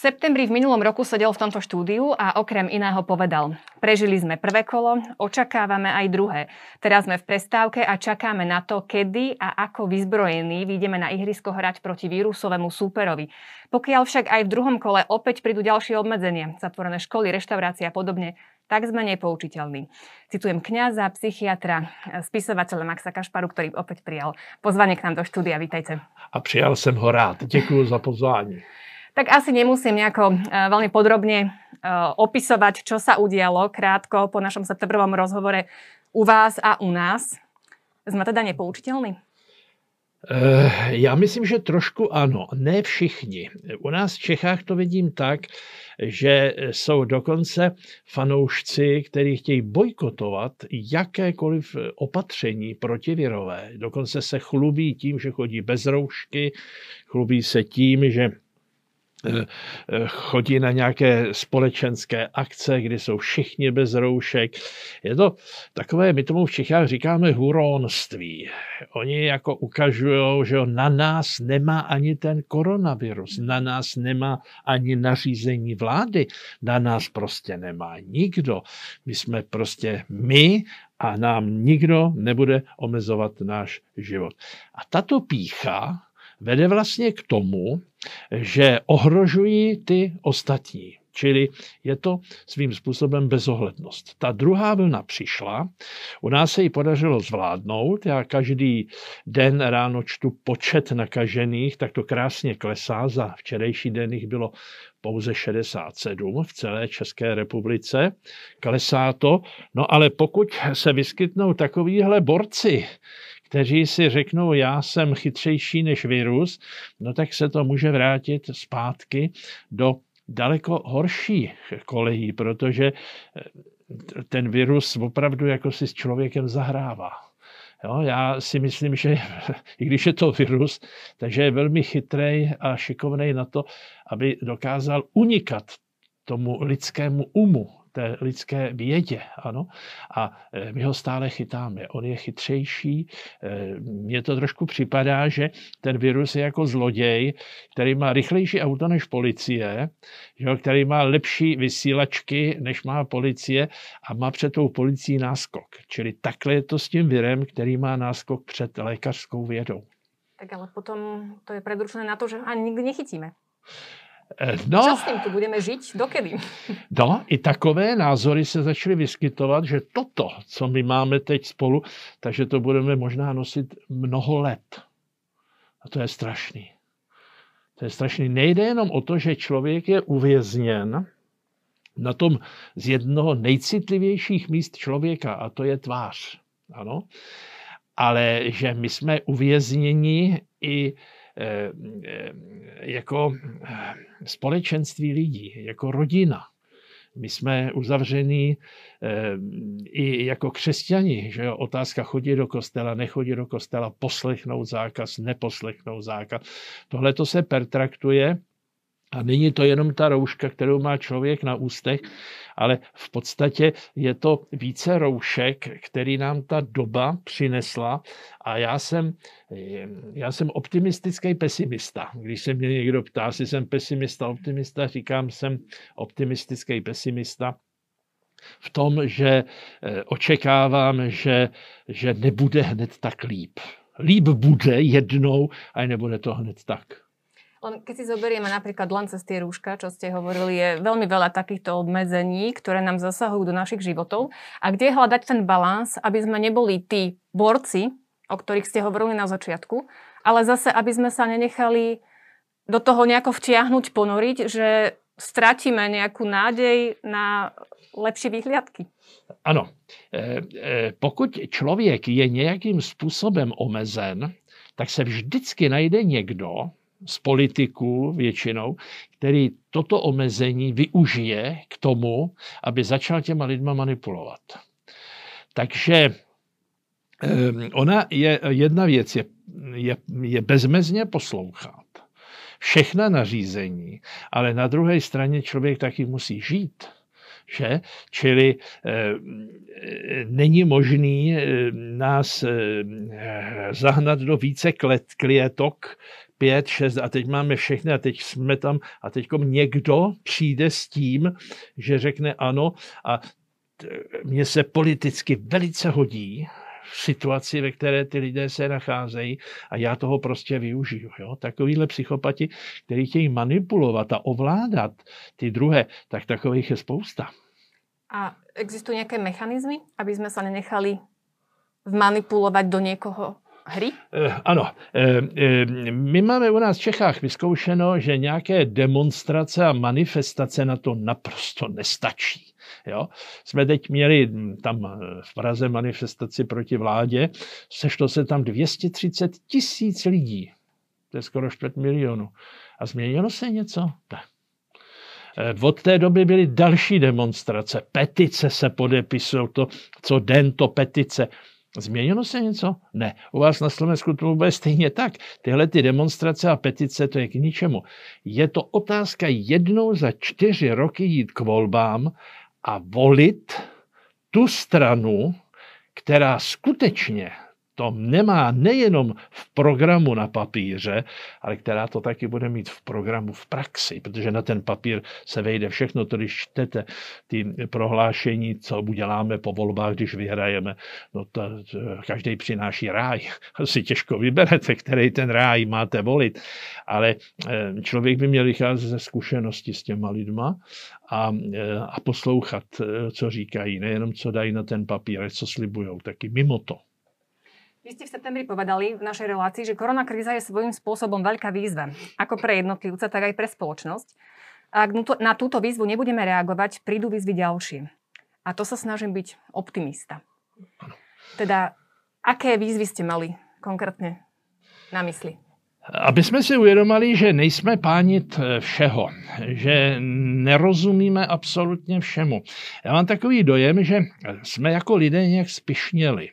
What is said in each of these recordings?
septembri v minulom roku sedel v tomto štúdiu a okrem iného povedal Prežili sme prvé kolo, očakávame aj druhé. Teraz sme v prestávke a čakáme na to, kedy a ako vyzbrojení vyjdeme na ihrisko hrať proti vírusovému súperovi. Pokiaľ však aj v druhom kole opäť prídu ďalšie obmedzenia, zatvorené školy, reštaurácie a podobne, tak sme nepoučiteľní. Citujem kňaza, psychiatra, spisovateľa Maxa Kašparu, ktorý opäť prijal pozvanie k nám do štúdia. Vítajte. A přijal jsem ho rád. Děkuji za pozvání tak asi nemusím nejako uh, veľmi podrobne uh, opisovať, čo sa udialo krátko po našom septembrovom rozhovore u vás a u nás. Jsme teda nepoučitelní? Eh, já myslím, že trošku ano, ne všichni. U nás v Čechách to vidím tak, že jsou dokonce fanoušci, kteří chtějí bojkotovat jakékoliv opatření protivirové. Dokonce se chlubí tím, že chodí bez roušky, chlubí se tím, že Eh, eh, chodí na nějaké společenské akce, kdy jsou všichni bez roušek. Je to takové, my tomu v Čechách říkáme huronství. Oni jako ukazují, že na nás nemá ani ten koronavirus, na nás nemá ani nařízení vlády, na nás prostě nemá nikdo. My jsme prostě my a nám nikdo nebude omezovat náš život. A tato pícha vede vlastně k tomu, že ohrožují ty ostatní. Čili je to svým způsobem bezohlednost. Ta druhá vlna přišla, u nás se ji podařilo zvládnout. Já každý den ráno čtu počet nakažených, tak to krásně klesá. Za včerejší den jich bylo pouze 67 v celé České republice. Klesá to. No ale pokud se vyskytnou takovýhle borci, kteří si řeknou, já jsem chytřejší než virus, no tak se to může vrátit zpátky do daleko horší kolejí, protože eh, ten virus opravdu jako si s člověkem zahrává. Jo, já si myslím, že i když je to virus, takže je velmi chytrý a šikovný na to, aby dokázal unikat tomu lidskému umu, té lidské vědě. Ano? A e, my ho stále chytáme. On je chytřejší. E, mně to trošku připadá, že ten virus je jako zloděj, který má rychlejší auto než policie, že, který má lepší vysílačky, než má policie a má před tou policií náskok. Čili takhle je to s tím virem, který má náskok před lékařskou vědou. Tak ale potom to je predručené na to, že ani nikdy nechytíme. Eh, no, Co s tím tu budeme žít? Dokedy? No, i takové názory se začaly vyskytovat, že toto, co my máme teď spolu, takže to budeme možná nosit mnoho let. A to je strašný. To je strašný. Nejde jenom o to, že člověk je uvězněn na tom z jednoho nejcitlivějších míst člověka, a to je tvář. Ano? Ale že my jsme uvězněni i jako eh, společenství lidí, jako rodina. My jsme uzavření i jako křesťani, že jo, otázka chodí do kostela, nechodí do kostela, poslechnout zákaz, neposlechnout zákaz. Tohle to se pertraktuje a není to jenom ta rouška, kterou má člověk na ústech, ale v podstatě je to více roušek, který nám ta doba přinesla a já jsem, já jsem optimistický pesimista. Když se mě někdo ptá, jestli jsem pesimista, optimista, říkám, jsem optimistický pesimista v tom, že eh, očekávám, že, že nebude hned tak líp. Líp bude jednou, a nebude to hned tak. Len keď si zoberieme napríklad len cez tie rúška, čo ste hovorili, je veľmi veľa takýchto obmedzení, ktoré nám zasahujú do našich životov. A kde hľadať ten balans, aby sme neboli tí borci, o ktorých ste hovorili na začiatku, ale zase, aby sme sa nenechali do toho nejako vtiahnuť, ponoriť, že stratíme nejakú nádej na lepší výhľadky. Ano. E, e, pokud člověk je nějakým způsobem omezen, tak se vždycky najde někdo, z politiků většinou, který toto omezení využije k tomu, aby začal těma lidma manipulovat. Takže ona je, jedna věc je, je, je bezmezně poslouchat všechna nařízení, ale na druhé straně člověk taky musí žít. Že? Čili e, není možný e, nás e, zahnat do více klet, klietok pět, šest a teď máme všechny a teď jsme tam a teď někdo přijde s tím, že řekne ano a mně se politicky velice hodí v situaci, ve které ty lidé se nacházejí a já toho prostě využiju. Jo? Takovýhle psychopati, kteří chtějí manipulovat a ovládat ty druhé, tak takových je spousta. A existují nějaké mechanizmy, aby jsme se nenechali manipulovat do někoho hry? Eh, ano. Eh, eh, my máme u nás v Čechách vyzkoušeno, že nějaké demonstrace a manifestace na to naprosto nestačí. Jo? Jsme teď měli hm, tam v Praze manifestaci proti vládě, sešlo se tam 230 tisíc lidí. To je skoro čtvrt milionu. A změnilo se něco? Ne. Od té doby byly další demonstrace, petice se podepisují, to, co den to petice. Změnilo se něco? Ne. U vás na Slovensku to bude stejně tak. Tyhle ty demonstrace a petice, to je k ničemu. Je to otázka jednou za čtyři roky jít k volbám a volit tu stranu, která skutečně to nemá nejenom v programu na papíře, ale která to taky bude mít v programu v praxi, protože na ten papír se vejde všechno, to když čtete ty prohlášení, co uděláme po volbách, když vyhrajeme, no to, každý přináší ráj. Asi těžko vyberete, který ten ráj máte volit, ale eh, člověk by měl vycházet ze zkušenosti s těma lidma a, eh, a poslouchat, eh, co říkají, nejenom co dají na ten papír, co slibujou, taky mimo to. Vy ste v septembri povedali v našej relácii, že korona kríza je svojím spôsobom veľká výzva, ako pre jednotlivca, tak aj pre spoločnosť. A ak na túto výzvu nebudeme reagovať, prídu výzvy ďalšie. A to sa snažím byť optimista. Teda, aké výzvy ste mali konkrétne na mysli? Aby jsme si uvědomili, že nejsme pánit všeho, že nerozumíme absolutně všemu. Já mám takový dojem, že jsme jako lidé nějak spišněli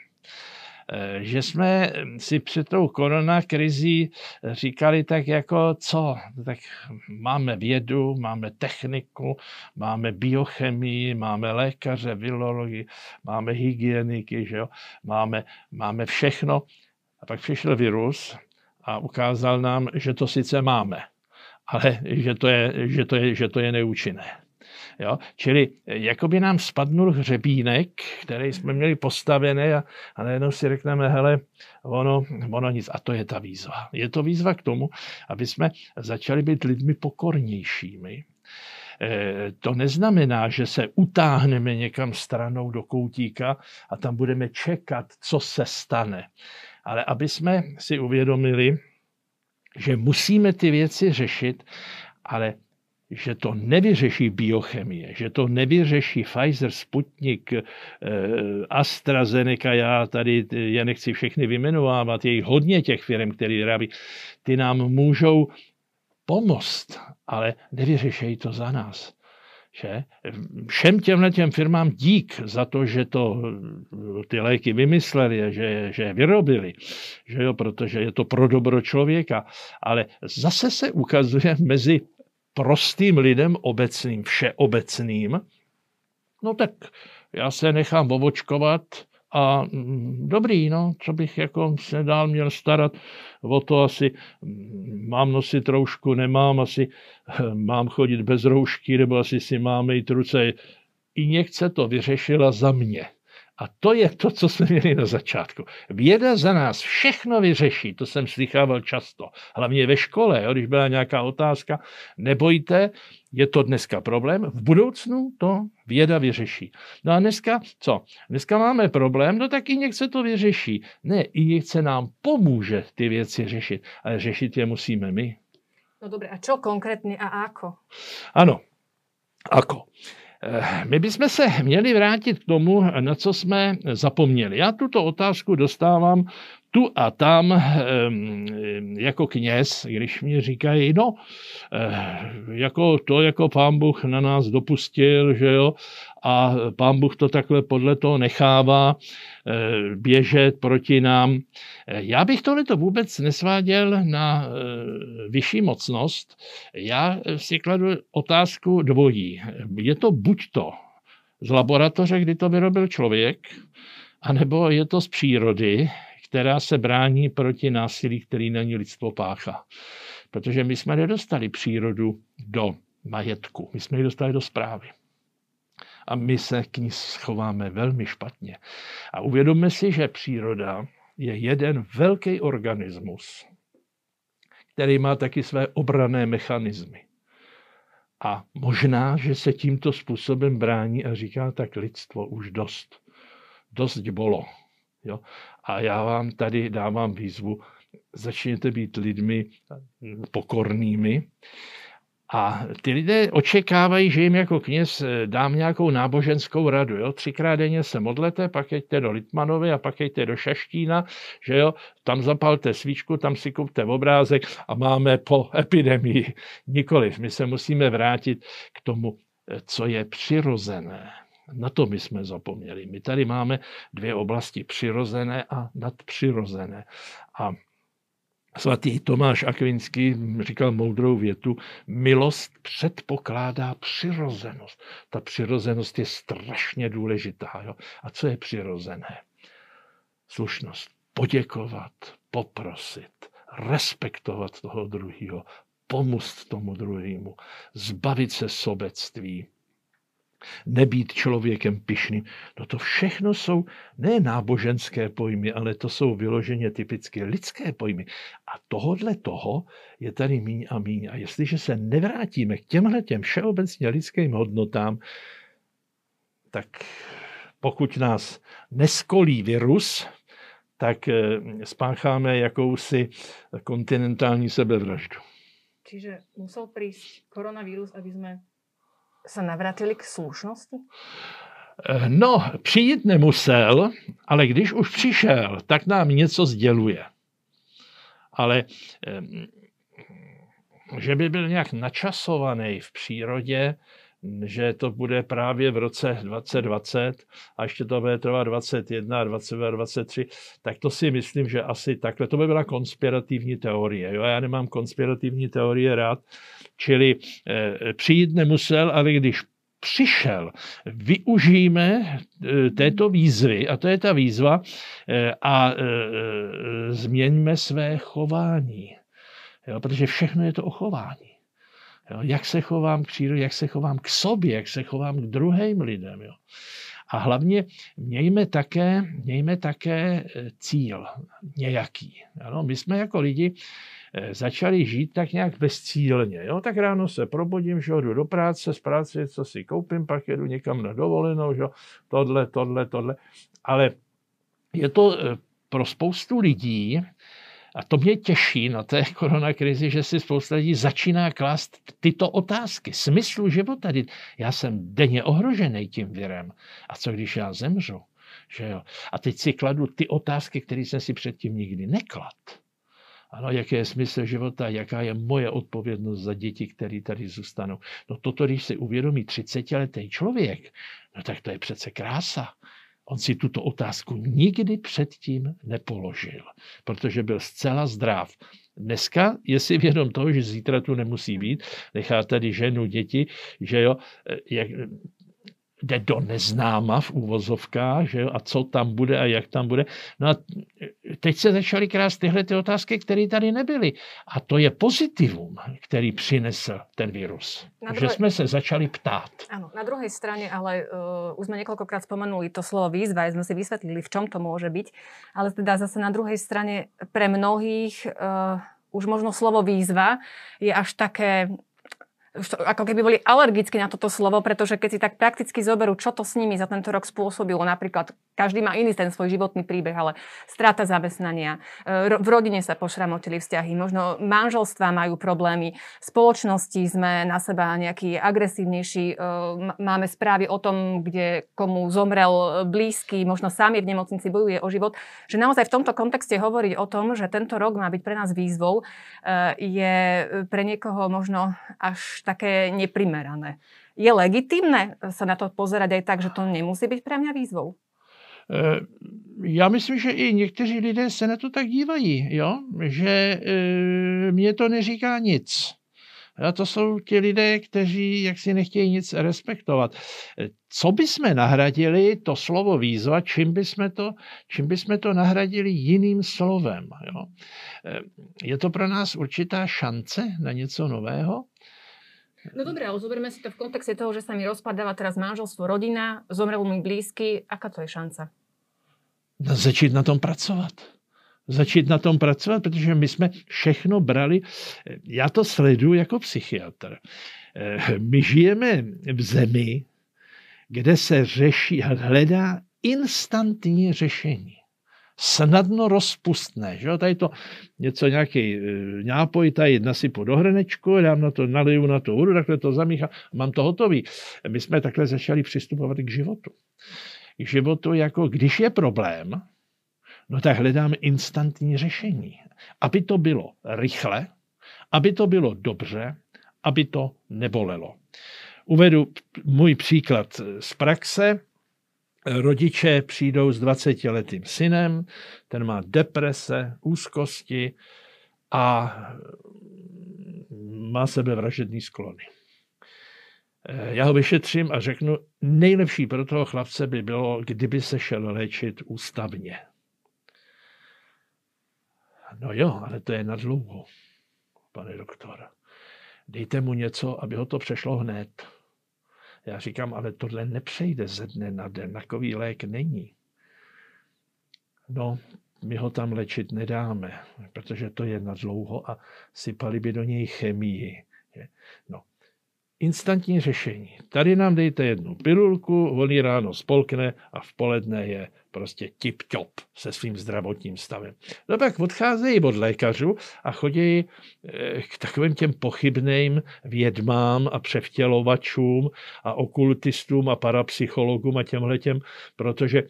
že jsme si před tou koronakrizí říkali tak jako co, tak máme vědu, máme techniku, máme biochemii, máme lékaře, virologii, máme hygieniky, že jo? Máme, máme všechno. A pak přišel virus a ukázal nám, že to sice máme, ale že to je, že to je, že to je neúčinné. Jo? Čili jakoby nám spadnul hřebínek, který jsme měli postavený a, a najednou si řekneme, hele, ono, ono nic. A to je ta výzva. Je to výzva k tomu, aby jsme začali být lidmi pokornějšími, e, to neznamená, že se utáhneme někam stranou do koutíka a tam budeme čekat, co se stane. Ale aby jsme si uvědomili, že musíme ty věci řešit, ale že to nevyřeší biochemie, že to nevyřeší Pfizer, Sputnik, eh, AstraZeneca, já tady je nechci všechny vymenovávat, je hodně těch firm, které vyrábí, ty nám můžou pomoct, ale nevyřešejí to za nás. Že? Všem těmhle těm firmám dík za to, že to ty léky vymysleli, že, že je vyrobili, že jo, protože je to pro dobro člověka. Ale zase se ukazuje mezi prostým lidem obecným, všeobecným, no tak já se nechám ovočkovat a mm, dobrý, no, co bych jako se dál měl starat o to asi, mm, mám nosit roušku, nemám, asi mám chodit bez roušky, nebo asi si mám mít ruce. I někce to vyřešila za mě. A to je to, co jsme měli na začátku. Věda za nás všechno vyřeší, to jsem slychával často. Hlavně ve škole, jo, když byla nějaká otázka, nebojte, je to dneska problém, v budoucnu to věda vyřeší. No a dneska co? Dneska máme problém, no tak i někde to vyřeší. Ne, i někde nám pomůže ty věci řešit, ale řešit je musíme my. No dobré, a čo konkrétně a ako? Ano, ako. Eh, my bychom se měli vrátit k tomu, na co jsme zapomněli. Já tuto otázku dostávám tu a tam jako kněz, když mi říkají, no, eh, jako to, jako pán Bůh na nás dopustil, že jo, a pán Bůh to takhle podle toho nechává eh, běžet proti nám. Já bych tohleto vůbec nesváděl na eh, vyšší mocnost. Já si kladu otázku dvojí. Je to buď to z laboratoře, kdy to vyrobil člověk, anebo je to z přírody, která se brání proti násilí, který na ní lidstvo páchá. Protože my jsme nedostali přírodu do majetku, my jsme ji dostali do zprávy. A my se k ní schováme velmi špatně. A uvědomme si, že příroda je jeden velký organismus, který má taky své obrané mechanismy. A možná, že se tímto způsobem brání a říká tak lidstvo už dost. Dost bolo. Jo? A já vám tady dávám výzvu, začněte být lidmi pokornými a ty lidé očekávají, že jim jako kněz eh, dám nějakou náboženskou radu. Jo? Třikrát denně se modlete, pak jeďte do Litmanovy a pak jeďte do Šaštína, že jo? tam zapalte svíčku, tam si kupte obrázek a máme po epidemii. Nikoliv, my se musíme vrátit k tomu, eh, co je přirozené. Na to my jsme zapomněli. My tady máme dvě oblasti, přirozené a nadpřirozené. A Svatý Tomáš Akvinský říkal moudrou větu, milost předpokládá přirozenost. Ta přirozenost je strašně důležitá. Jo? A co je přirozené? Slušnost. Poděkovat, poprosit, respektovat toho druhého, pomoct tomu druhému, zbavit se sobectví, nebýt člověkem pišným. No to všechno jsou ne náboženské pojmy, ale to jsou vyloženě typické lidské pojmy. A tohodle toho je tady míň a míň. A jestliže se nevrátíme k těmhle těm všeobecně lidským hodnotám, tak pokud nás neskolí virus, tak eh, spácháme jakousi kontinentální sebevraždu. Čiže musel prísť koronavírus, aby sme se navrátili k slušnosti? Eh, no, přijít nemusel, ale když už přišel, tak nám něco sděluje. Ale že by byl nějak načasovaný v přírodě, že to bude právě v roce 2020 a ještě to bude trvat 21, 22, 23, tak to si myslím, že asi takhle. To by byla konspirativní teorie. Jo? Já nemám konspirativní teorie rád, čili eh, přijít nemusel, ale když přišel, využijeme eh, této výzvy, a to je ta výzva, eh, a eh, změňme své chování. Jo, protože všechno je to o chování. Jo, jak se chovám k přírodě, jak se chovám k sobě, jak se chovám k druhým lidem. Jo. A hlavně mějme také, mějme také cíl nějaký. Ano, my jsme jako lidi Eh, začali žít tak nějak bezcílně. Jo? Tak ráno se probudím, že jdu do práce, z práce co si koupím, pak jedu někam na dovolenou, že tohle, tohle, tohle. Ale je to eh, pro spoustu lidí, a to mě těší na té koronakrizi, že si spousta lidí začíná klást tyto otázky. Smyslu života. Já jsem denně ohrožený tím virem. A co když já zemřu? Že jo? A teď si kladu ty otázky, které jsem si předtím nikdy neklad. Ano, jaký je smysl života, jaká je moje odpovědnost za děti, které tady zůstanou. No toto, když si uvědomí 30-letý člověk, no tak to je přece krása. On si tuto otázku nikdy předtím nepoložil, protože byl zcela zdrav. Dneska je si vědom toho, že zítra tu nemusí být, nechá tady ženu, děti, že jo, jak, jde do neznáma v úvozovkách, že a co tam bude a jak tam bude. No a teď se začaly krást tyhle ty otázky, které tady nebyly. A to je pozitivum, který přinesl ten virus. Na druhé... Že jsme se začali ptát. Ano, na druhé straně, ale uh, už jsme několikrát spomenuli to slovo výzva, jsme si vysvětlili, v čom to může být. Ale teda zase na druhé straně pre mnohých uh, už možno slovo výzva je až také ako keby boli alergicky na toto slovo, pretože keď si tak prakticky zoberú, čo to s nimi za tento rok spôsobilo, napríklad každý má iný ten svoj životný príbeh, ale strata zamestnania, e, v rodine sa pošramotili vzťahy, možno manželstva majú problémy, v spoločnosti sme na seba nejaký agresívnejší, e, máme správy o tom, kde komu zomrel blízky, možno sám je v nemocnici, bojuje o život, že naozaj v tomto kontexte hovoriť o tom, že tento rok má byť pre nás výzvou, e, je pre niekoho možno až také neprimerané. Je legitimné sa na to pozerať aj tak, že to nemusí byť pre mňa výzvou? Eh, já myslím, že i někteří lidé se na to tak dívají, jo? že e, mě to neříká nic. A to jsou ti lidé, kteří jaksi nechtějí nic respektovat. Co bychom nahradili to slovo výzva, čím bychom to, čím bychom to nahradili jiným slovem? Jo? Je to pro nás určitá šance na něco nového? No dobré, ale zoberme si to v kontexte toho, že sa mi rozpadáva teraz manželstvo, rodina, zomrel mi blízky. Aká to je šanca? No, začít na tom pracovat. Začít na tom pracovat, protože my jsme všechno brali, já to sleduju jako psychiatr. Eh, my žijeme v zemi, kde se řeší, hledá instantní řešení snadno rozpustné. Že? Tady to něco, nějaký e, nápoj, tady nasypu do hrnečku, dám na to, naliju na to vodu, takhle to zamíchám, mám to hotový. My jsme takhle začali přistupovat k životu. K životu jako, když je problém, no tak hledáme instantní řešení. Aby to bylo rychle, aby to bylo dobře, aby to nebolelo. Uvedu můj příklad z praxe rodiče přijdou s 20-letým synem, ten má deprese, úzkosti a má sebevražedný sklony. Já ho vyšetřím a řeknu, nejlepší pro toho chlapce by bylo, kdyby se šel léčit ústavně. No jo, ale to je na dlouho, pane doktor. Dejte mu něco, aby ho to přešlo hned. Já říkám, ale tohle nepřejde ze dne na den, takový lék není. No, my ho tam léčit nedáme, protože to je na dlouho a sypali by do něj chemii. No, instantní řešení. Tady nám dejte jednu pilulku, on ji ráno spolkne a v poledne je prostě tip-top se svým zdravotním stavem. No pak odcházejí od lékařů a chodí eh, k takovým těm pochybným vědmám a převtělovačům a okultistům a parapsychologům a těmhle těm, protože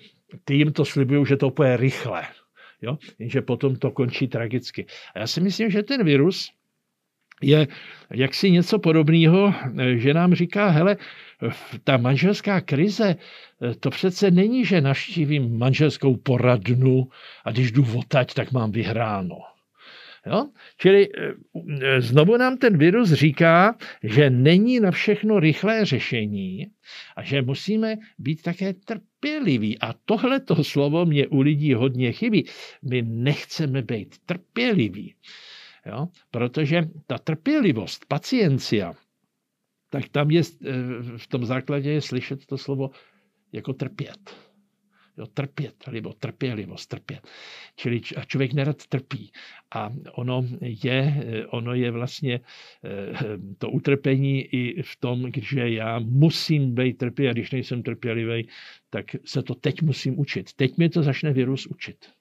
ty jim to slibují, že to půjde rychle. Jo? Jenže potom to končí tragicky. A já si myslím, že ten virus je jaksi něco podobného, že nám říká, hele, ta manželská krize, to přece není, že naštívím manželskou poradnu a když jdu votať, tak mám vyhráno. Jo? Čili eh, znovu nám ten virus říká, že není na všechno rychlé řešení a že musíme být také trpěliví. A tohle to slovo mě u lidí hodně chybí. My nechceme být trpěliví. Jo? Protože ta trpělivost, paciencia, tak tam je, eh, v tom základě je slyšet to slovo jako trpět. Jo, trpět, nebo trpělivost, trpět. Čili člověk nerad trpí. A ono je, eh, ono je vlastně eh, to utrpení i v tom, že já musím být trpělivý a když nejsem trpělivý, tak se to teď musím učit. Teď mě to začne virus učit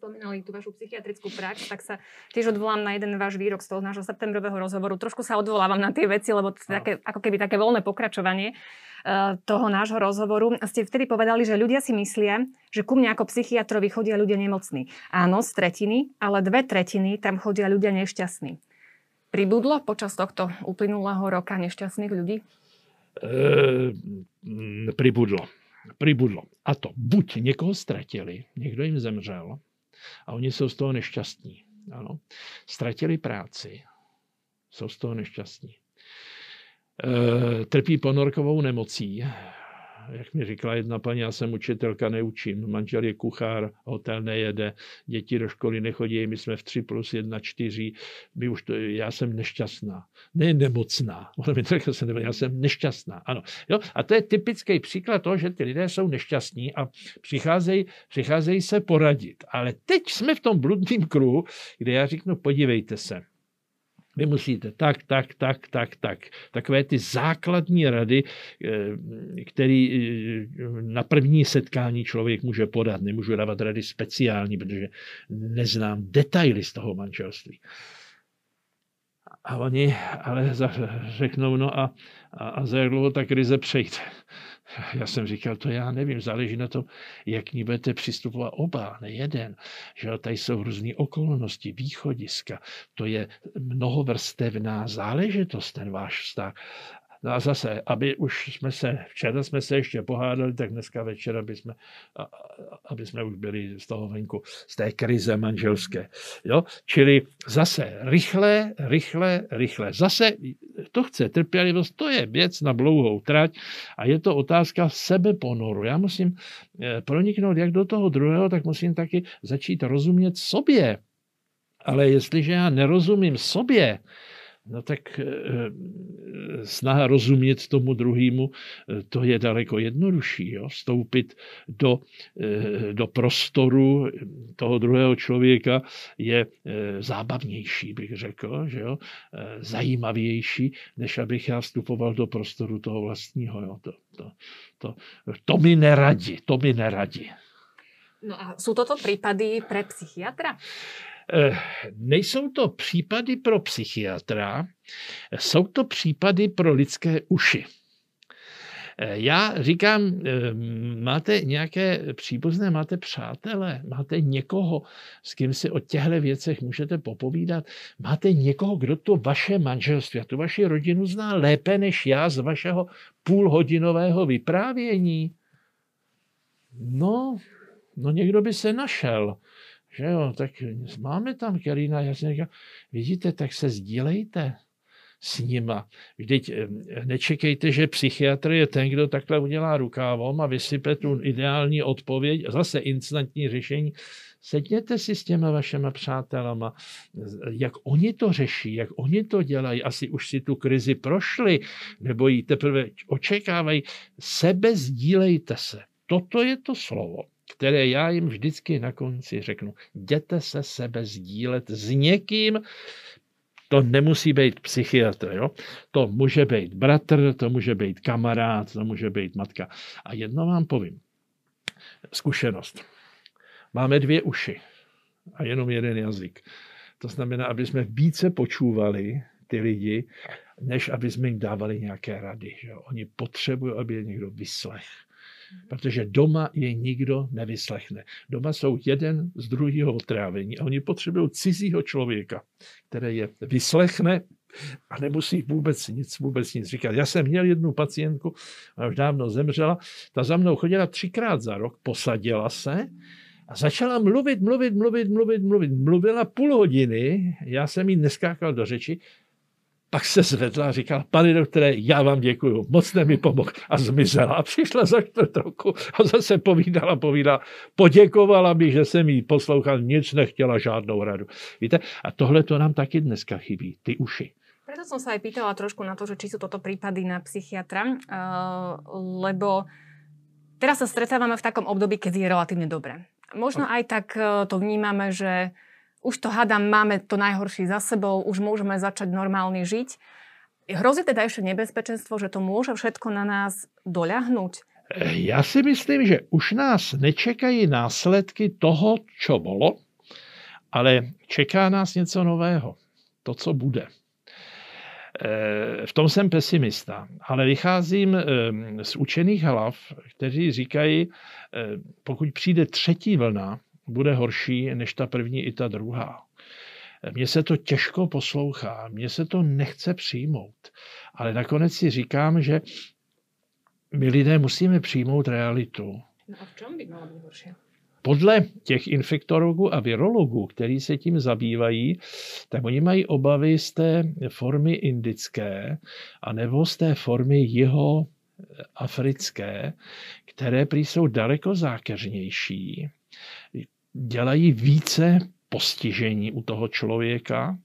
spomínali tú vašu psychiatrickú prax, tak sa tiež odvolám na jeden váš výrok z toho nášho septembrového rozhovoru. Trošku sa odvolávam na tie veci, lebo to je také, ako keby také voľné pokračovanie uh, toho nášho rozhovoru. Ste vtedy povedali, že ľudia si myslia, že ku mne ako psychiatrovi chodia ľudia nemocní. Áno, z tretiny, ale dve tretiny tam chodia ľudia nešťastní. Pribudlo počas tohto uplynulého roka nešťastných ľudí? E, pribudlo. Pribudlo. A to buď někoho ztratili, někdo jim zemřel, a oni jsou z toho nešťastní. Ano. Ztratili práci, jsou z toho nešťastní. E, trpí ponorkovou nemocí, jak mi říkala jedna paní, já jsem učitelka, neučím. Manžel je kuchár, hotel nejede, děti do školy nechodí, my jsme v 3 plus 1, 4, my už to, já jsem nešťastná. Ne nemocná, ona mi řekla, jsem já jsem nešťastná. Ano. Jo? A to je typický příklad toho, že ty lidé jsou nešťastní a přicházejí, přicházejí se poradit. Ale teď jsme v tom bludném kruhu, kde já řeknu, podívejte se, vy musíte tak, tak, tak, tak, tak. Takové ty základní rady, eh, které eh, na první setkání člověk může podat. Nemůžu dávat rady speciální, protože neznám detaily z toho manželství. A oni ale řeknou, no a, a, a za jak dlouho ta krize přejde. Já jsem říkal, to já nevím, záleží na tom, jak ní budete přistupovat oba, ne jeden. Že tady jsou různé okolnosti, východiska. To je mnohovrstevná záležitost, ten váš vztah. No a zase, aby už jsme se, včera jsme se ještě pohádali, tak dneska večer, aby jsme, aby jsme už byli z toho venku, z té krize manželské. Jo? Čili zase rychle, rychle, rychle. Zase to chce trpělivost, to je věc na dlouhou trať a je to otázka sebeponoru. Já musím eh, proniknout jak do toho druhého, tak musím taky začít rozumět sobě. Ale jestliže já nerozumím sobě, no tak eh, snaha rozumět tomu druhému, eh, to je daleko jednodušší. Jo? Vstoupit do, eh, do prostoru toho druhého člověka je zábavnější, bych řekl, že jo? zajímavější, než abych já vstupoval do prostoru toho vlastního. Jo? To, to, to, to mi neradí, to mi neradí. No a jsou toto případy pre psychiatra? Eh, nejsou to případy pro psychiatra, jsou to případy pro lidské uši. Eh, já říkám, eh, máte nějaké příbuzné, máte přátele, máte někoho, s kým si o těchto věcech můžete popovídat, máte někoho, kdo to vaše manželství a tu vaši rodinu zná lépe než já z vašeho půlhodinového vyprávění. No, no někdo by se našel. Že jo, tak máme tam Karina, já jsem říkal, vidíte, tak se sdílejte s nima. Vždyť eh, nečekejte, že psychiatr je ten, kdo takhle udělá rukávom a vysype tu ideální odpověď, zase instantní řešení. Sedněte si s těma vašima přátelama, jak oni to řeší, jak oni to dělají, asi už si tu krizi prošli, nebo ji teprve očekávají. Sebe sdílejte se. Toto je to slovo které já jim vždycky na konci řeknu. Jděte se sebe sdílet s někým, to nemusí být psychiatr, jo? to může být bratr, to může být kamarád, to může být matka. A jedno vám povím. Zkušenost. Máme dvě uši a jenom jeden jazyk. To znamená, aby jsme více počúvali ty lidi, než aby jsme jim dávali nějaké rady. Že? Oni potřebují, aby je někdo vyslech protože doma je nikdo nevyslechne. Doma jsou jeden z druhého otrávení a oni potřebují cizího člověka, který je vyslechne a nemusí vůbec nic, vůbec nic říkat. Já jsem měl jednu pacientku, ona už dávno zemřela, ta za mnou chodila třikrát za rok, posadila se a začala mluvit, mluvit, mluvit, mluvit, mluvit. Mluvila půl hodiny, já jsem jí neskákal do řeči pak se zvedla a říkala, pane doktore, já vám děkuju, moc jste mi pomohl. A zmizela. A přišla za čtvrt roku a zase povídala, povídala. Poděkovala mi, že jsem jí poslouchal, nic nechtěla, žádnou radu. Víte, a tohle to nám taky dneska chybí, ty uši. Preto som sa aj pýtala trošku na to, že či sú toto prípady na psychiatra, uh, lebo teraz sa stretávame v takom období, keď je relatívne dobré. Možno aj tak uh, to vnímame, že už to hádam, máme to najhoršie za sebou, už môžeme začať normálne žiť. Hrozí teda ešte nebezpečenstvo, že to môže všetko na nás doľahnuť? Já si myslím, že už nás nečekají následky toho, čo bolo, ale čeká nás něco nového. To, co bude. Eh, v tom jsem pesimista, ale vycházím eh, z učených hlav, kteří říkají, eh, pokud přijde třetí vlna, bude horší než ta první i ta druhá. Mně se to těžko poslouchá, mně se to nechce přijmout, ale nakonec si říkám, že my lidé musíme přijmout realitu. No a v čem by být horší? Podle těch infektorogů a virologů, kteří se tím zabývají, tak oni mají obavy z té formy indické a nebo z té formy jeho africké, které prý jsou daleko zákeřnější dělají více postižení u toho člověka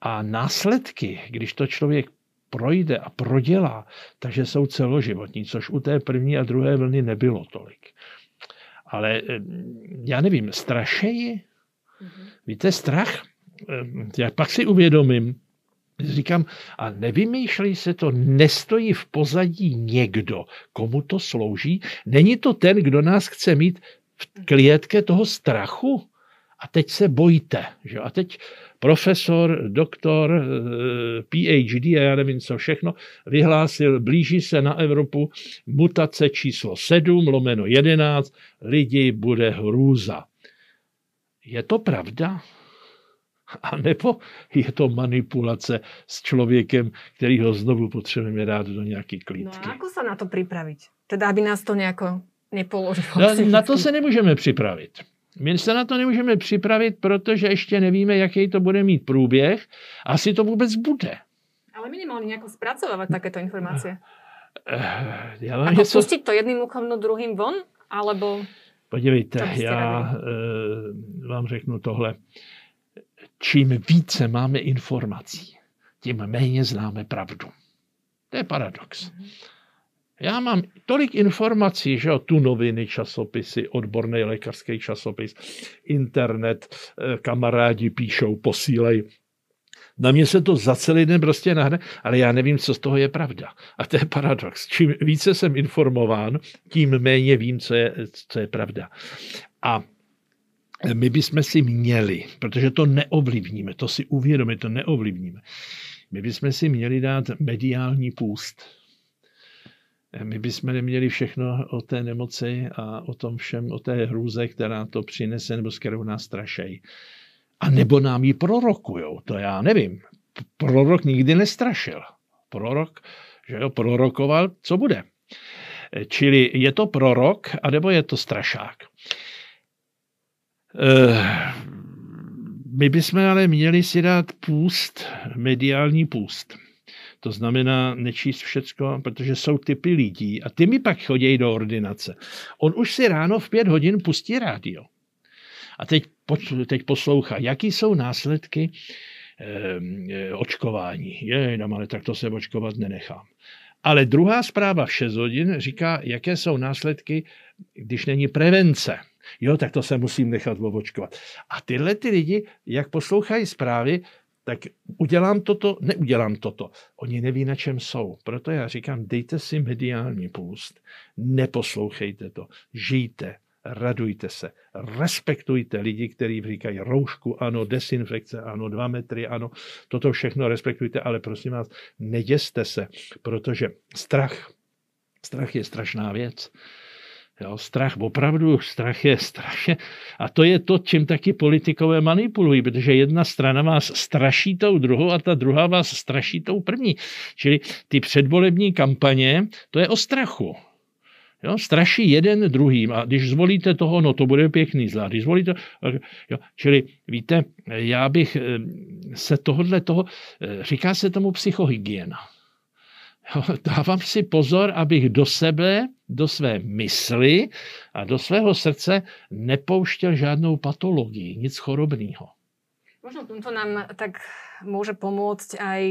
a následky, když to člověk projde a prodělá, takže jsou celoživotní, což u té první a druhé vlny nebylo tolik. Ale eh, já nevím, strašeji? Mm-hmm. Víte, strach? Eh, já pak si uvědomím, říkám, a nevymýšlí se to, nestojí v pozadí někdo, komu to slouží? Není to ten, kdo nás chce mít v klietke toho strachu a teď se bojíte. Že? A teď profesor, doktor, eh, PhD a já nevím co všechno, vyhlásil, blíží se na Evropu mutace číslo 7, lomeno 11, lidi bude hrůza. Je to pravda? A nebo je to manipulace s člověkem, který ho znovu potřebujeme dát do nějaké klítky. No a ako sa na to připravit? Teda, aby nás to nějako nepoložilo. No, na to se nemůžeme připravit. My se na to nemůžeme připravit, protože ještě nevíme, jaký to bude mít průběh. Asi to vůbec bude. Ale minimálně nějak zpracovávat takéto informace. Eh, já mám něco... pustit to jedným uchom, no druhým von? Alebo... Podívejte, já e, vám řeknu tohle. Čím více máme informací, tím méně známe pravdu. To je paradox. Mm-hmm. Já mám tolik informací, že o tu noviny, časopisy, odborný lékařský časopis, internet, eh, kamarádi píšou, posílej. Na mě se to za celý den prostě nahne, ale já nevím, co z toho je pravda. A to je paradox. Čím více jsem informován, tím méně vím, co je, co je pravda. A my bychom si měli, protože to neovlivníme, to si uvědomíme, to neovlivníme, my bychom si měli dát mediální půst my bychom neměli všechno o té nemoci a o tom všem, o té hrůze, která to přinese, nebo s kterou nás strašejí. A nebo nám ji prorokujou, to já nevím. Prorok nikdy nestrašil. Prorok, že jo, prorokoval, co bude. Čili je to prorok, anebo je to strašák. Eh, my bychom ale měli si dát půst, mediální půst. To znamená nečíst všecko, protože jsou typy lidí a ty mi pak chodí do ordinace. On už si ráno v pět hodin pustí rádio. A teď, teď poslouchá, jaký jsou následky eh, očkování. Je, ale tak to se očkovat nenechám. Ale druhá zpráva v 6 hodin říká, jaké jsou následky, když není prevence. Jo, tak to se musím nechat očkovat. A tyhle ty lidi, jak poslouchají zprávy, tak udělám toto, neudělám toto. Oni neví, na čem jsou. Proto já říkám, dejte si mediální půst, neposlouchejte to, žijte, radujte se, respektujte lidi, kteří říkají roušku, ano, desinfekce, ano, dva metry, ano, toto všechno respektujte, ale prosím vás, neděste se, protože strach, strach je strašná věc. Jo, strach, opravdu, strach je strašně. A to je to, čím taky politikové manipulují, protože jedna strana vás straší tou druhou a ta druhá vás straší tou první. Čili ty předvolební kampaně, to je o strachu. Jo, straší jeden druhým a když zvolíte toho, no to bude pěkný zlá. Když zvolíte, jo, čili víte, já bych eh, se tohohle toho, eh, říká se tomu psychohygiena. Dávám si pozor, abych do sebe, do své mysli a do svého srdce nepouštěl žádnou patologii, nic chorobného. Možno to nám tak môže pomôcť aj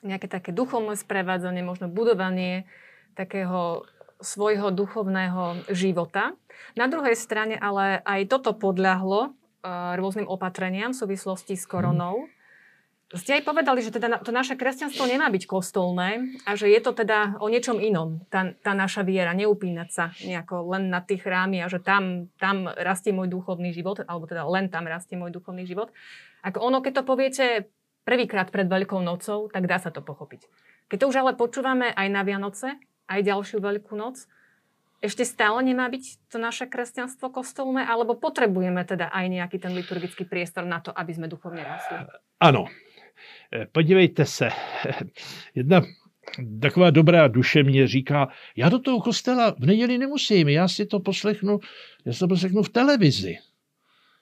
nejaké také duchovné sprevádzanie, možno budovanie takého svojho duchovného života. Na druhej strane ale aj toto podľahlo uh, rôznym opatreniam v súvislosti s koronou. Hmm. Ste aj povedali, že teda to naše kresťanstvo nemá byť kostolné a že je to teda o niečom inom, tá, tá naša viera, neupínať sa nejako len na tých chrámy a že tam, tam rastie môj duchovný život, alebo teda len tam rastie môj duchovný život. Ako ono, keď to poviete prvýkrát pred Veľkou nocou, tak dá sa to pochopiť. Keď to už ale počúvame aj na Vianoce, aj ďalšiu Veľkú noc, ešte stále nemá byť to naše kresťanstvo kostolné, alebo potrebujeme teda aj nejaký ten liturgický priestor na to, aby sme duchovne rastli? Áno, podívejte se, jedna taková dobrá duše mě říká, já do toho kostela v neděli nemusím, já si to poslechnu, já si to poslechnu v televizi.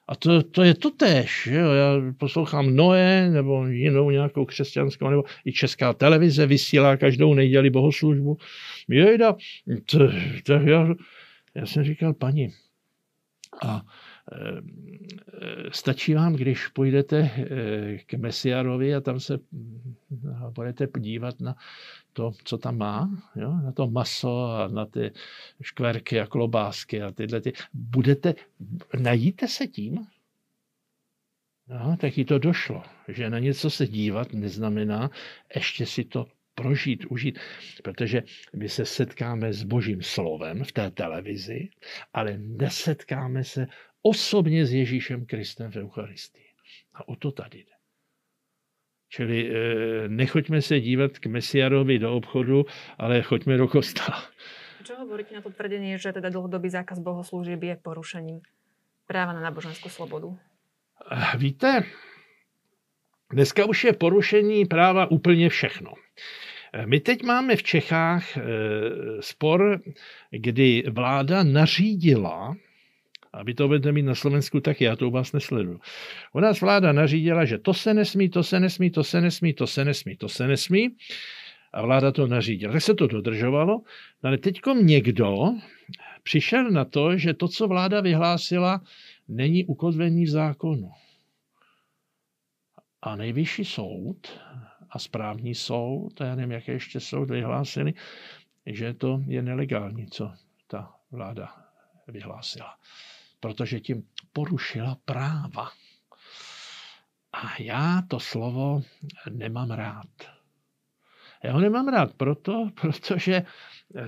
A to, to je to tež. Jo? Já poslouchám Noé nebo jinou nějakou křesťanskou, nebo i česká televize vysílá každou neděli bohoslužbu. Jejda, to, to, já, já jsem říkal, paní, a Eh, stačí vám, když půjdete eh, k Mesiarovi a tam se hm, budete podívat na to, co tam má, jo? na to maso a na ty škverky a klobásky a tyhle. Ty. Budete, najíte se tím? No, tak jí to došlo, že na něco se dívat neznamená ještě si to prožít, užít, protože my se setkáme s božím slovem v té televizi, ale nesetkáme se osobně s Ježíšem Kristem v Eucharistii. A o to tady jde. Čili e, nechoďme se dívat k Mesiarovi do obchodu, ale choďme do kostela. Čo hovoríte na to tvrdenie, že teda dlhodobý zákaz bohoslúžieb je porušením práva na náboženskú slobodu? Víte, Dneska už je porušení práva úplně všechno. My teď máme v Čechách spor, kdy vláda nařídila, a vy to budete mít na Slovensku taky, já to u vás nesleduju. U nás vláda nařídila, že to se nesmí, to se nesmí, to se nesmí, to se nesmí, to se nesmí. A vláda to nařídila. Tak se to dodržovalo. No ale teď někdo přišel na to, že to, co vláda vyhlásila, není ukotvení v zákonu. A nejvyšší soud a správní soud, já nevím, jaké ještě soud vyhlásili, že to je nelegální, co ta vláda vyhlásila protože tím porušila práva. A já to slovo nemám rád. Já ho nemám rád proto, protože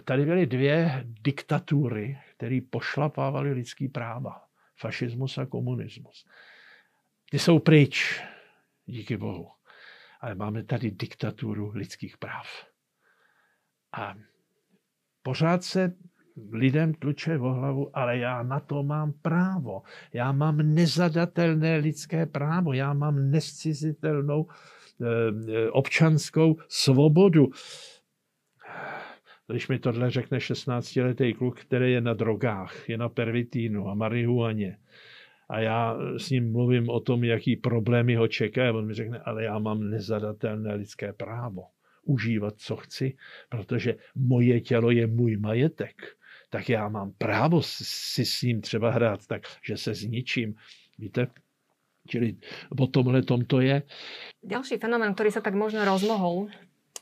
tady byly dvě diktatury, které pošlapávaly lidský práva. Fašismus a komunismus. Ty jsou pryč, díky bohu. Ale máme tady diktaturu lidských práv. A pořád se lidem tluče o hlavu, ale já na to mám právo. Já mám nezadatelné lidské právo, já mám nescizitelnou eh, občanskou svobodu. Když mi tohle řekne 16-letý kluk, který je na drogách, je na pervitínu a marihuaně, a já s ním mluvím o tom, jaký problémy ho čeká, on mi řekne, ale já mám nezadatelné lidské právo užívat, co chci, protože moje tělo je můj majetek tak já mám právo si s ním třeba hrát tak, že se zničím. Víte, Čili o tomhle tom to je. Ďalší fenomén, ktorý sa tak možno rozmohol,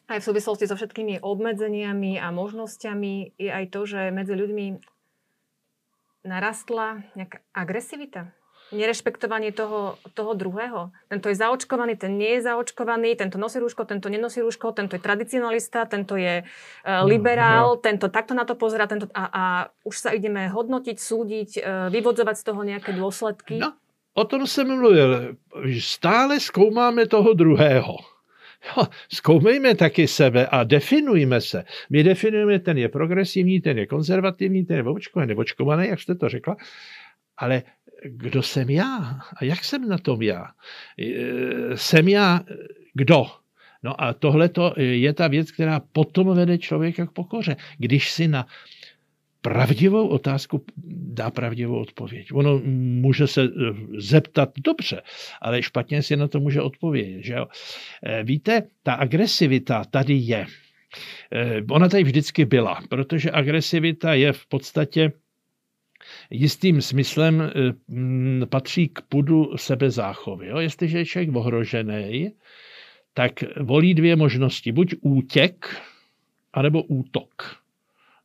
aj v súvislosti so všetkými obmedzeniami a možnosťami, je aj to, že medzi ľuďmi narastla nejaká agresivita nerešpektovanie toho, toho druhého. Tento je zaočkovaný, ten nie je zaočkovaný, tento nosí rúško, tento nenosí rúško, tento je tradicionalista, tento je uh, liberál, no. tento takto na to pozera, tento, a, a už sa ideme hodnotiť, súdiť, uh, vyvodzovať z toho nejaké dôsledky. No, o tom jsem mluvil. Stále zkoumáme toho druhého. Jo, zkoumejme taky sebe a definujme se. My definujeme, ten je progresivní, ten je konzervativní, ten je očkovaný, neočkovaný, jak jste to řekla. Ale kdo jsem já a jak jsem na tom já. Jsem já kdo? No a tohle je ta věc, která potom vede člověka k pokoře. Když si na pravdivou otázku dá pravdivou odpověď. Ono může se zeptat dobře, ale špatně si na to může odpovědět. Že jo? Víte, ta agresivita tady je. Ona tady vždycky byla, protože agresivita je v podstatě jistým smyslem eh, patří k pudu sebezáchovy. Jo? Jestliže je člověk ohrožený, tak volí dvě možnosti. Buď útěk, anebo útok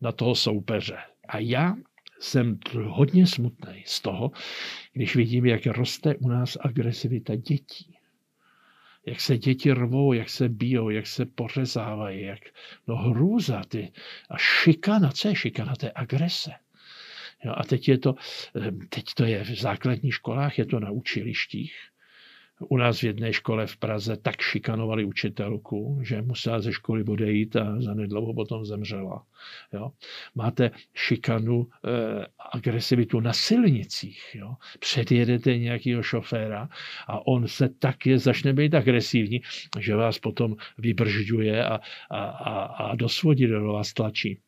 na toho soupeře. A já jsem hodně smutný z toho, když vidím, jak roste u nás agresivita dětí. Jak se děti rvou, jak se bijou, jak se pořezávají, jak no hrůza, ty, a šikana, co je šikana, to je agrese. Jo, a teď, je to, eh, teď to je v základních školách, je to na učilištích. U nás v jedné škole v Praze tak šikanovali učitelku, že musela ze školy odejít a zanedlouho potom zemřela. Jo. Máte šikanu, eh, agresivitu na silnicích. Jo. Předjedete nějakého šoféra a on se taky začne být agresivní, že vás potom vybržďuje a, a, a, a do vás tlačí.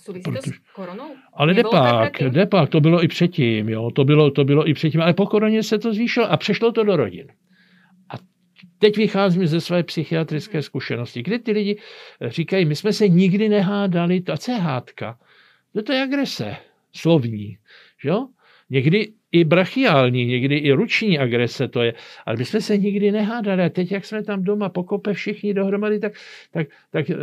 A souvisí to s koronou? Ale nepak, nepak, to bylo i předtím, jo, to bylo, to bylo i předtím, ale po koroně se to zvýšilo a přešlo to do rodin. A teď vycházím ze své psychiatrické hmm. zkušenosti, kdy ty lidi říkají, my jsme se nikdy nehádali, to je hádka, no to je agrese, slovní, jo? Někdy i brachiální, někdy i ruční agrese to je. Ale my jsme se nikdy nehádali. A teď, jak jsme tam doma pokope všichni dohromady, tak, tak, tak eh,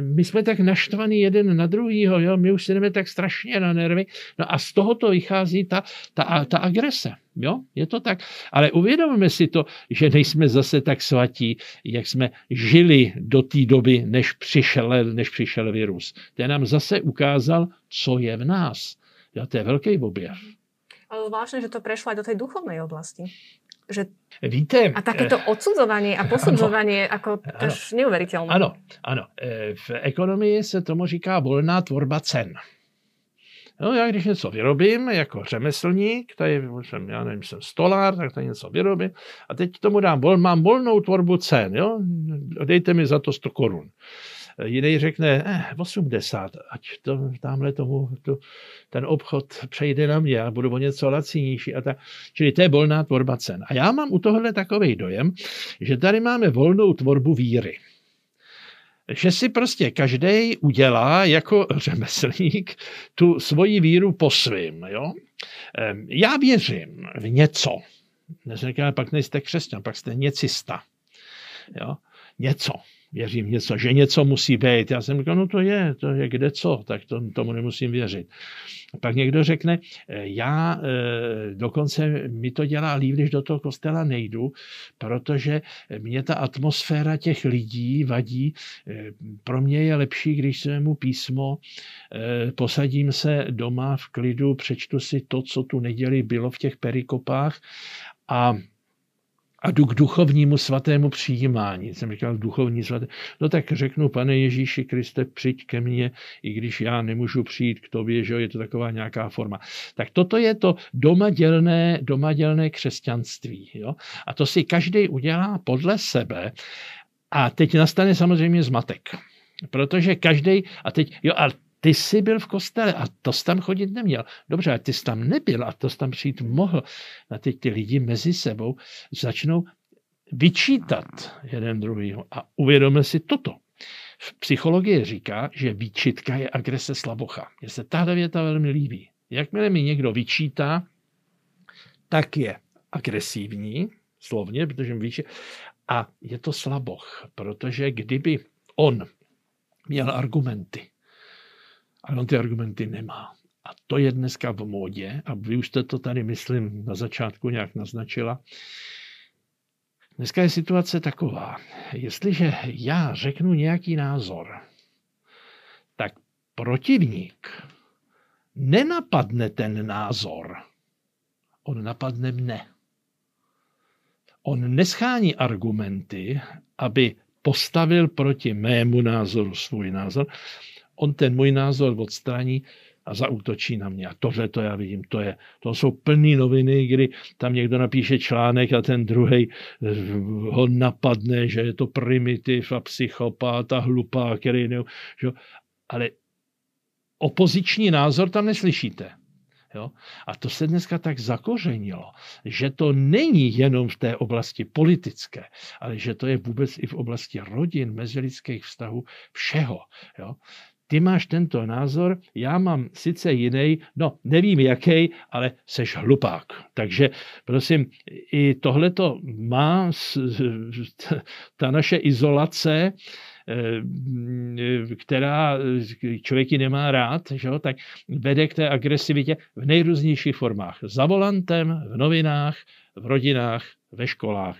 my jsme tak naštvaný jeden na druhýho. Jo? My už si jdeme tak strašně na nervy. No a z toho to vychází ta, ta, ta agrese. Jo? Je to tak. Ale uvědomíme si to, že nejsme zase tak svatí, jak jsme žili do té doby, než přišel, než přišel virus. Ten nám zase ukázal, co je v nás. Jo, to je velký objev. Ale zvláštne, že to prešlo aj do tej duchovnej oblasti. Že... Víte... A takéto eh, odsudzovanie a posudzovanie, ano, ako to ano, neuveriteľné. Ano, ano. Eh, v ekonomii se tomu říká volná tvorba cen. No, já když něco vyrobím jako řemeslník, tady jsem, já nevím, jsem stolár, tak tady něco vyrobím a teď tomu dám, vol, mám volnou tvorbu cen, jo? dejte mi za to 100 korun. Jiný řekne eh, 80, ať to, tamhle tomu, to, ten obchod přejde na mě a budu o něco lacinější. A tak. Čili to je volná tvorba cen. A já mám u tohohle takový dojem, že tady máme volnou tvorbu víry že si prostě každý udělá jako řemeslník tu svoji víru po svým. Jo? Já věřím v něco. Neříkáme, pak nejste křesťan, pak jste něcista. Jo? Něco věřím něco, že něco musí být. Já jsem říkal, no to je, to je kde co, tak to, tomu nemusím věřit. A pak někdo řekne, já e, dokonce mi to dělá líp, když do toho kostela nejdu, protože mě ta atmosféra těch lidí vadí. E, pro mě je lepší, když se mu písmo, posadím se doma v klidu, přečtu si to, co tu neděli bylo v těch perikopách a a jdu k duchovnímu svatému přijímání. Jsem říkal duchovní svaté. No tak řeknu, pane Ježíši Kriste, přijď ke mně, i když já nemůžu přijít k tobě, že je to taková nějaká forma. Tak toto je to domadělné, domadělné křesťanství. Jo? A to si každý udělá podle sebe. A teď nastane samozřejmě zmatek. Protože každý, a teď, jo, a ty jsi byl v kostele a to jsi tam chodit neměl. Dobře, a ty jsi tam nebyl a to jsi tam přijít mohl. A teď ty lidi mezi sebou začnou vyčítat jeden druhýho. A uvědomil si toto. V psychologii říká, že výčitka je agrese slabocha. Mně se tahle věta velmi líbí. Jakmile mi někdo vyčítá, tak je agresivní, slovně, protože vyčítá, a je to slaboch, protože kdyby on měl argumenty, ale on ty argumenty nemá. A to je dneska v módě, a vy už jste to tady, myslím, na začátku nějak naznačila. Dneska je situace taková, jestliže já řeknu nějaký názor, tak protivník nenapadne ten názor, on napadne mne. On neschání argumenty, aby postavil proti mému názoru svůj názor, on ten můj názor odstraní a zaútočí na mě. A tohle to já vidím, to, je, to jsou plné noviny, kdy tam někdo napíše článek a ten druhý eh, ho napadne, že je to primitiv a psychopat a hlupá, který ne, že? Ale opoziční názor tam neslyšíte. Jo? A to se dneska tak zakořenilo, že to není jenom v té oblasti politické, ale že to je vůbec i v oblasti rodin, mezilidských vztahů, všeho. Jo? Ty máš tento názor, já mám sice jiný, no nevím jaký, ale seš hlupák. Takže prosím, i tohle to má ta naše izolace, eh, která člověk nemá rád, že jo, tak vede k té agresivitě v nejrůznějších formách. Za volantem, v novinách, v rodinách, ve školách,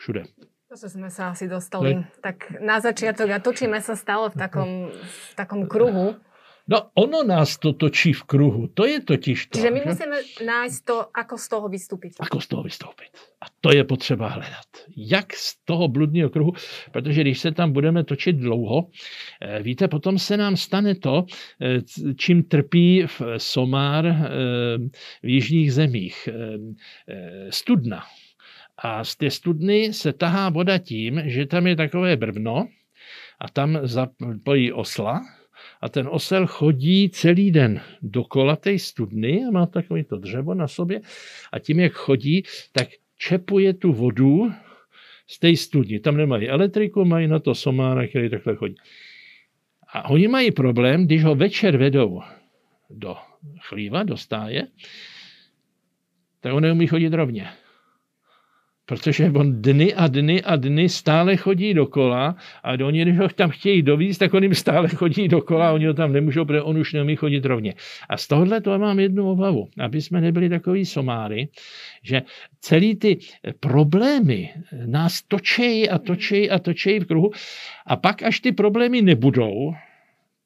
všude. Zase sme sa asi dostali ne? tak na začiatok a točíme sa stále v takom, v takom kruhu. No ono nás to točí v kruhu, to je totiž to. Čiže my musíme nájsť to, ako z toho vystúpiť. Ako z toho vystoupit. A to je potřeba hledat. Jak z toho bludného kruhu, protože když se tam budeme točit dlouho, eh, víte, potom se nám stane to, eh, čím trpí v Somár eh, v jižních zemích. Studna a z té studny se tahá voda tím, že tam je takové brvno a tam zapojí osla a ten osel chodí celý den dokola té studny a má takové to dřevo na sobě a tím, jak chodí, tak čepuje tu vodu z té studny. Tam nemají elektriku, mají na to somára, který takhle chodí. A oni mají problém, když ho večer vedou do chlíva, do stáje, tak on neumí chodit rovně. Protože on dny a dny a dny stále chodí dokola a oni, když ho tam chtějí dovízt, tak on jim stále chodí dokola a oni ho tam nemůžou, protože on už neumí chodit rovně. A z tohohle to mám jednu obavu, aby jsme nebyli takový somáry, že celý ty problémy nás točejí a točejí a točejí v kruhu a pak, až ty problémy nebudou,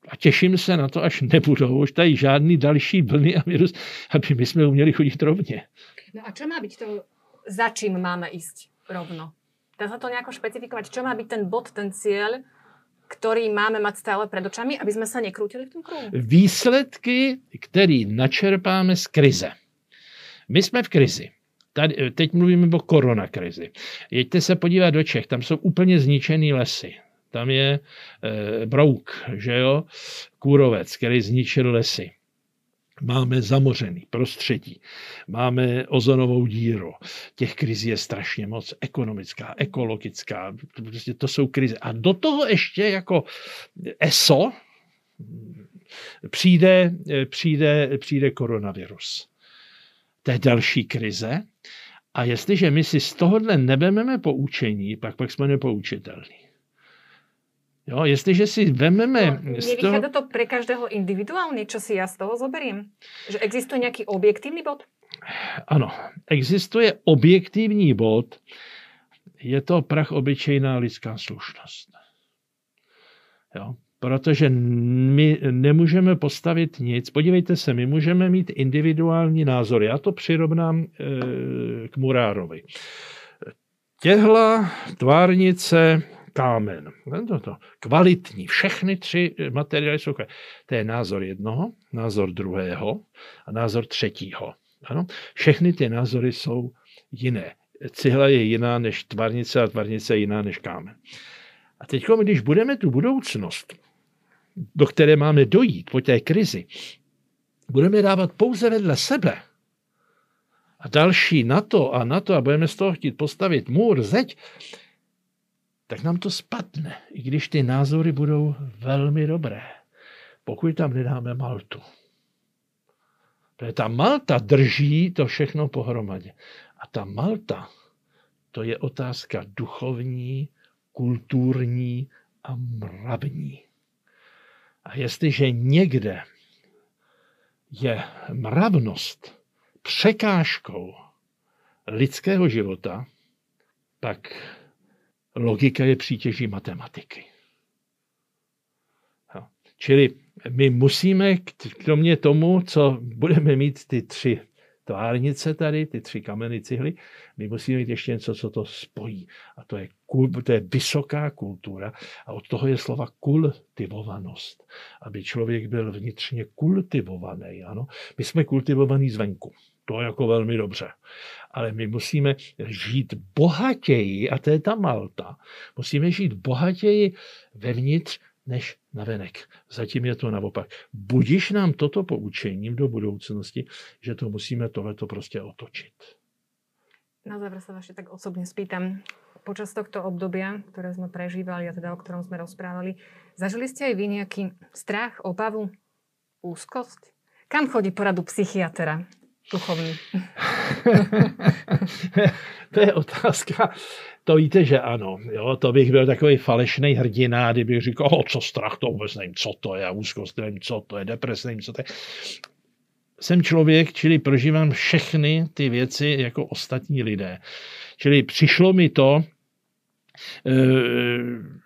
a těším se na to, až nebudou už tady žádný další vlny a virus, aby my jsme uměli chodit rovně. No a čo má byť to za čím máme ísť rovno? Dá sa to nejako špecifikovať? Čo má byť ten bod, ten cieľ, ktorý máme mať stále pred očami, aby sme sa nekrútili v tom kruhu? Výsledky, které načerpáme z krize. My jsme v krizi. Tady, teď mluvíme o koronakrizi. Jeďte se podívat do Čech, tam jsou úplně zničený lesy. Tam je e, brouk, že jo, kůrovec, který zničil lesy. Máme zamořený prostředí, máme ozonovou díru. Těch krizí je strašně moc. Ekonomická, ekologická, prostě to jsou krize. A do toho ještě jako ESO přijde, přijde, přijde koronavirus. To je další krize. A jestliže my si z tohohle nebememe poučení, pak, pak jsme nepoučitelní. Jo, jestliže si vememe... No, toho... to pre každého individuálne, čo si ja z toho zoberiem? Že existuje nejaký objektívny bod? Ano, existuje objektivní bod, je to prach obyčejná lidská slušnost. Jo? Protože my nemůžeme postavit nic. Podívejte se, my můžeme mít individuální názory. Já to přirovnám e, k Murárovi. Těhla, tvárnice, kámen. To, kvalitní. Všechny tři materiály jsou kvalitní. To je názor jednoho, názor druhého a názor třetího. Ano? Všechny ty názory jsou jiné. Cihla je jiná než tvarnice a tvarnice je jiná než kámen. A teď, když budeme tu budoucnost, do které máme dojít po té krizi, budeme dávat pouze vedle sebe, a další na to a na to a budeme z toho chtít postavit můr, zeď, tak nám to spadne, i když ty názory budou velmi dobré, pokud tam nedáme Maltu. Protože ta Malta drží to všechno pohromadě. A ta Malta, to je otázka duchovní, kulturní a mravní. A jestliže někde je mravnost překážkou lidského života, pak logika je přítěží matematiky. Čili my musíme, kromě tomu, co budeme mít ty tři tvárnice tady, ty tři kameny cihly, my musíme mít ještě něco, co to spojí. A to je, to je vysoká kultura. A od toho je slova kultivovanost. Aby člověk byl vnitřně kultivovaný. Ano? My jsme kultivovaní zvenku. To jako velmi dobře. Ale my musíme žít bohatěji, a to je ta Malta, musíme žít bohatěji vevnitř než navenek. Zatím je to naopak. Budíš nám toto poučením do budoucnosti, že to musíme tohleto prostě otočit. Na záver sa vaše tak osobne spýtam. Počas tohto obdobia, ktoré sme prežívali, a teda o ktorom sme rozprávali, zažili ste aj vy nejaký strach, obavu, úzkosť? Kam chodí poradu psychiatra? Duchovní? to je otázka. To víte, že ano. Jo? To bych byl takový falešný hrdina, kdybych říkal, oh, co strach, to vůbec nevím, co to je, úzkost, nevím, co to je, depres, nevím, co to je. Jsem člověk, čili prožívám všechny ty věci jako ostatní lidé. Čili přišlo mi to, Eh,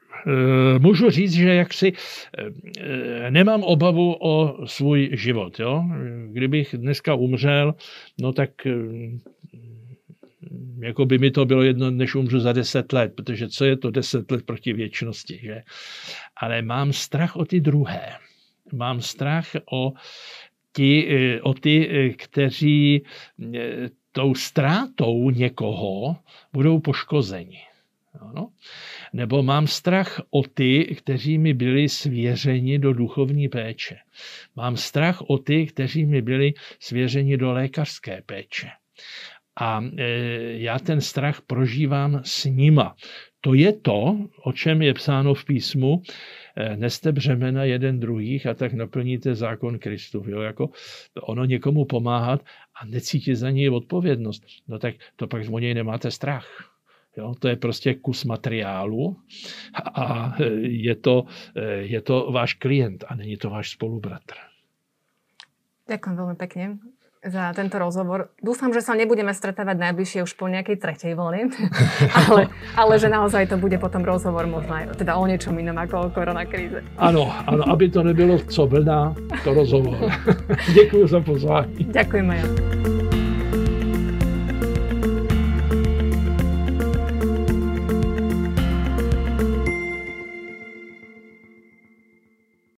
můžu říct, že jaksi eh, nemám obavu o svůj život. Jo? Kdybych dneska umřel, no tak eh, jako by mi to bylo jedno, než umřu za deset let, protože co je to deset let proti věčnosti, že? Ale mám strach o ty druhé. Mám strach o ty, o ty kteří tou ztrátou někoho budou poškozeni. No? Nebo mám strach o ty, kteří mi byli svěřeni do duchovní péče. Mám strach o ty, kteří mi byli svěřeni do lékařské péče. A e, já ten strach prožívám s nima. To je to, o čem je psáno v písmu, e, neste břemena jeden druhých a tak naplníte zákon Kristu. Jo? Jako ono někomu pomáhat a necítit za něj odpovědnost. No tak to pak o něj nemáte strach. Jo, to je prostě kus materiálu a je to, je to váš klient a není to váš spolubratr. Ďakujem veľmi pekne za tento rozhovor. Dúfam, že sa nebudeme stretávať najbližšie už po nejakej tretej vlne, ale, ale že naozaj to bude potom rozhovor možno aj teda o niečom inom ako o koronakríze. Ano, ano, aby to nebylo co vlna, to rozhovor. Děkuji za pozvání. Ďakujem aj ja.